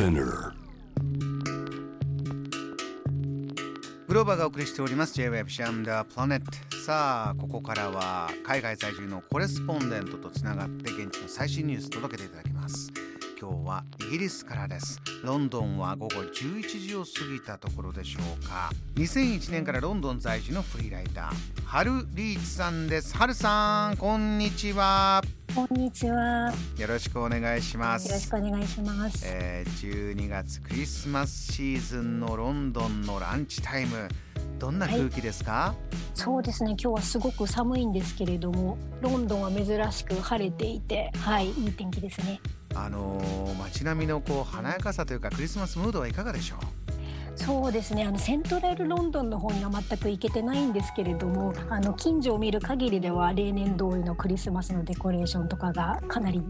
Spinner. グローバーがお送りしております。J-Web シャムダープラネットさあここからは海外在住のコレスポンデントとつながって現地の最新ニュース届けていただきます。今日はイギリスからですロンドンは午後11時を過ぎたところでしょうか2001年からロンドン在住のフリーライターハルリーチさんですハルさんこんにちはこんにちは。よろしくお願いします。よろしくお願いします。えー、12月クリスマスシーズンのロンドンのランチタイム。どんな空気ですか、はい、そうですね今日はすごく寒いんですけれどもロンドンは珍しく晴れていてはいいい天気ですねあのー、街並みのこう華やかさというかクリスマスムードはいかがでしょう？そうですね。あのセントラルロンドンの方には全く行けてないんですけれどもあの近所を見る限りでは例年通りのクリスマスのデコレーションとかがかなり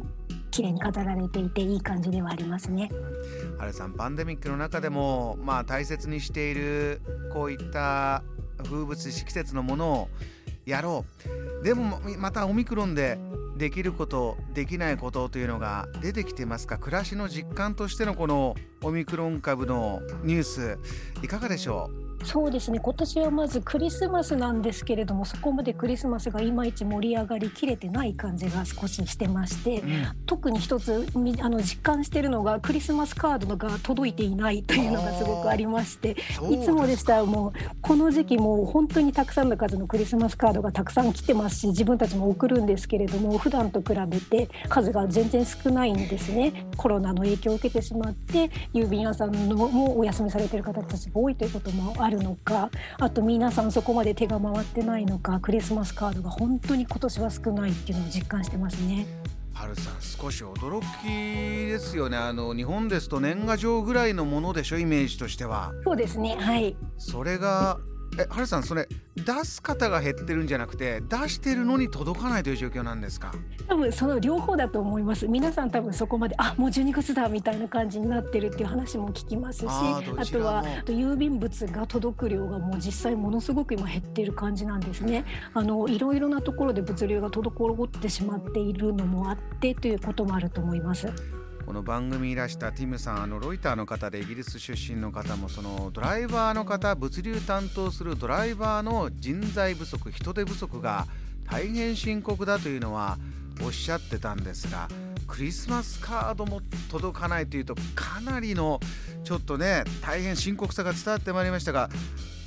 綺麗に飾られていていい感じではありますね。ハルさんパンデミックの中でもまあ大切にしているこういった風物詩季節のものをやろう。でもまたオミクロンでできることできないことというのが出てきてますか？暮らしの実感としてのこのオミクロン株のニュースいかがでしょう？そうですね。今年はまずクリスマスなんですけれどもそこまでクリスマスがいまいち盛り上がりきれてない感じが少ししてまして、うん、特に一つあの実感しているのがクリスマスカードが届いていないというのがすごくありましていつもでしたらもうこの時期もう本当にたくさんの数のクリスマスカードがたくさん来てますし自分たちも送るんですけれども普段と比べて数が全然少ないんですね。コロナの影響を受けてしまって郵便屋さんのもお休みされている方たちが多いということもあるるのかあと皆さんそこまで手が回ってないのかクリスマスカードが本当に今年は少ないっていうのを実感してますね。春さん少し驚きですよね。あの日本ですと年賀状ぐらいのものでしょイメージとしては。そうですねはい。それがえ、はるさんそれ出す方が減ってるんじゃなくて出してるのに届かないという状況なんですか？多分その両方だと思います。皆さん多分そこまであもう12月だみたいな感じになってるっていう話も聞きますしあとは郵便物が届く量がもう実際ものすごく今減ってる感じなんですね。あのいろいろなところで物流が滞ってしまっているのもあってということもあると思いますこの番組いらしたティムさんあのロイターの方でイギリス出身の方もそのドライバーの方物流担当するドライバーの人材不足人手不足が大変深刻だというのはおっしゃってたんですがクリスマスカードも届かないというとかなりのちょっとね大変深刻さが伝わってまいりましたが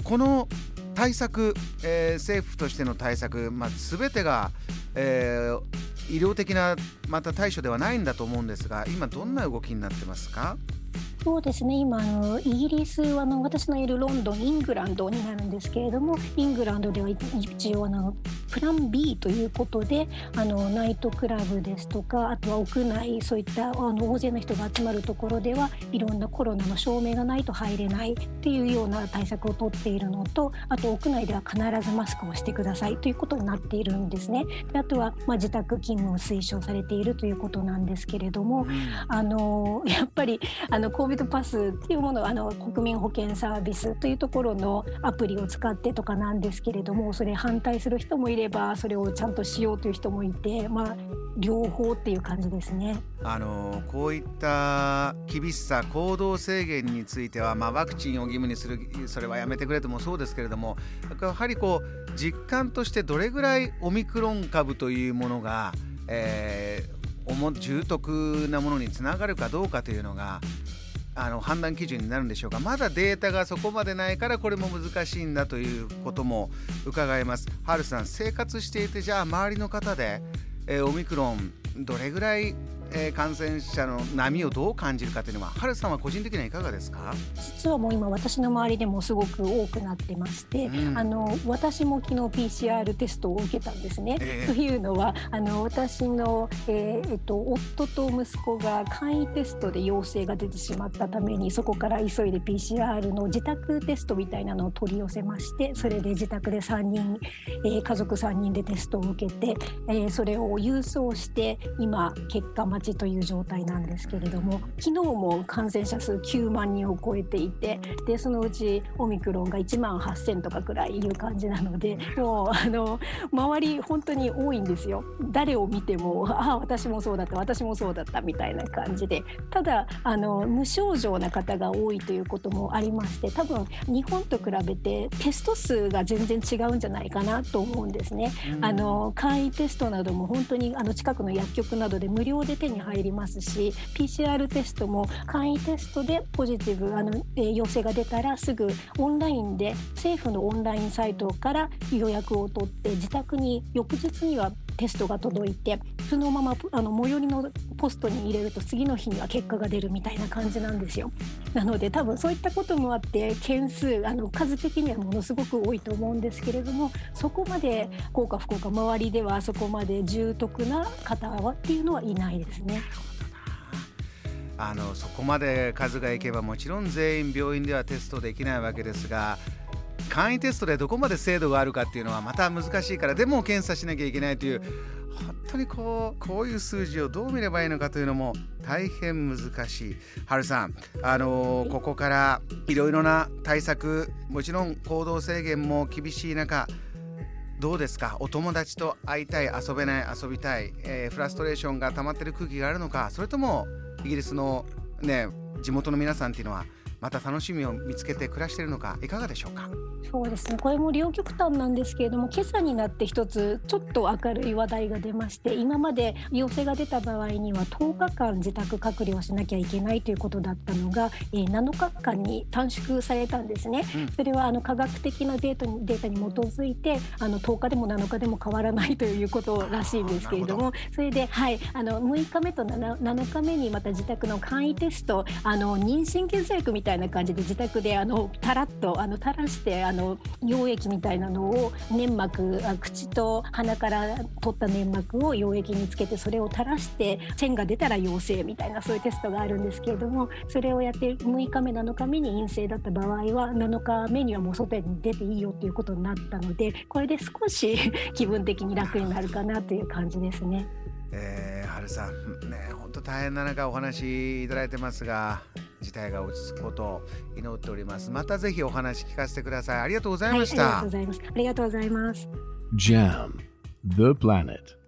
この対策、えー、政府としての対策、まあ、全てが、えー医療的なまた対処ではないんだと思うんですが今どんな動きになってますか？そうですね。今あのイギリスはあの私のいるロンドンイングランドになるんですけれどもイングランドでは一応あのプラン B ということであのナイトクラブですとかあとは屋内そういったあの大勢の人が集まるところではいろんなコロナの証明がないと入れないっていうような対策をとっているのとあと屋内では必ずマスクをしてくださいということになっているんですね。であとは、まあ、自宅勤務を推奨されているということなんですけれども、あのやっぱりあの COVID パスっていうものはあの国民保険サービスというところのアプリを使ってとかなんですけれどもそれ反対する人もいればそれをちゃんとしようという人もいて、まあ、両方っていう感じですね。あのこういった厳しさ行動制限については、まあ、ワクチンを義務にするそれはやめてくれともそうですけれどもやはりこう実感としてどれぐらいオミクロン株というものが、えー、重篤なものにつながるかどうかというのがあの判断基準になるんでしょうか。まだデータがそこまでないからこれも難しいんだということも伺えます。ハルさん生活していてじゃあ周りの方で、えー、オミクロンどれぐらいえー、感染者の波をどう感じるかというのは、はるさんは個人的にはいかがですか？実はもう今、私の周りでもすごく多くなってまして、うん、あの私も昨日 PCR テストを受けたんですね。えー、というのはあの私の、えーえっと、夫と息子が簡易テストで陽性が出てしまったためにそこから急いで PCR の自宅テストみたいなのを取り寄せましてそれで自宅で3人、えー、家族3人でテストを受けて、えー、それを郵送して今結果待ちという状態なんですけれども昨日も感染者数9万人を超えていてでそのうちオミクロンが1万8000とかくらいいう感じなのでもうあの周り本当に多いんですよ。誰を見てもああ私もそうだった私もそうだったみたいな感じでただあの無症状な方が多いということもありまして多分日本と比べてテスト数が全然違うんじゃないかなと思うんですね。あの簡易テストなども本当にあの近くの薬局などで無料で手に入りますし PCR テストも簡易テストでポジティブあの、えー、陽性が出たらすぐオンラインで政府のオンラインサイトから予約を取って自宅に翌日にはテストが届いてそのままあの最寄りのポストに入れると次の日には結果が出るみたいな感じなんですよ。なので多分そういったこともあって件数あの数的にはものすごく多いと思うんですけれどもそこまで効果不効果周りではそこまで重篤な方はっていうのはいないですね。あのそこまで数がいけばもちろん全員病院ではテストできないわけですが簡易テストでどこまで精度があるかっていうのはまた難しいからでも検査しなきゃいけないという本当にこうこういう数字をどう見ればいいのかというのも大変難しい。はるさん、あのー、ここからいろいろな対策もちろん行動制限も厳しい中どうですか？お友達と会いたい遊べない遊びたい、えー、フラストレーションが溜まってる空気があるのかそれともイギリスのね地元の皆さんっていうのはまた楽しみを見つけて暮らしているのかいかがでしょうか？そうですね。これも両極端なんですけれども今朝になって一つちょっと明るい話題が出まして今まで陽性が出た場合には10日間自宅隔離をしなきゃいけないということだったのが、えー、7日間に短縮されたんですね。うん、それはあの科学的なデータにデータに基づいてあの10日でも7日でも変わらないということらしいんですけれどもそれで、はい、あの6日目と 7, 7日目にまた自宅の簡易テストあの妊娠検査薬みたいいな感じで自宅であのたらっとあの垂らしてあの溶液みたいなのを粘膜口と鼻から取った粘膜を溶液につけてそれを垂らして線が出たら陽性みたいなそういうテストがあるんですけれどもそれをやって6日目7日目に陰性だった場合は7日目にはもう外に出ていいよということになったのでこれで少し 気分的に楽になるかなという感じですね。えー、春さんね本当大変な中お話いただいてますが事態が落ち着くことを祈っております。またぜひお話聞かせてください。ありがとうございました、はい、ありがとうございますありがとうございます。JAM The Planet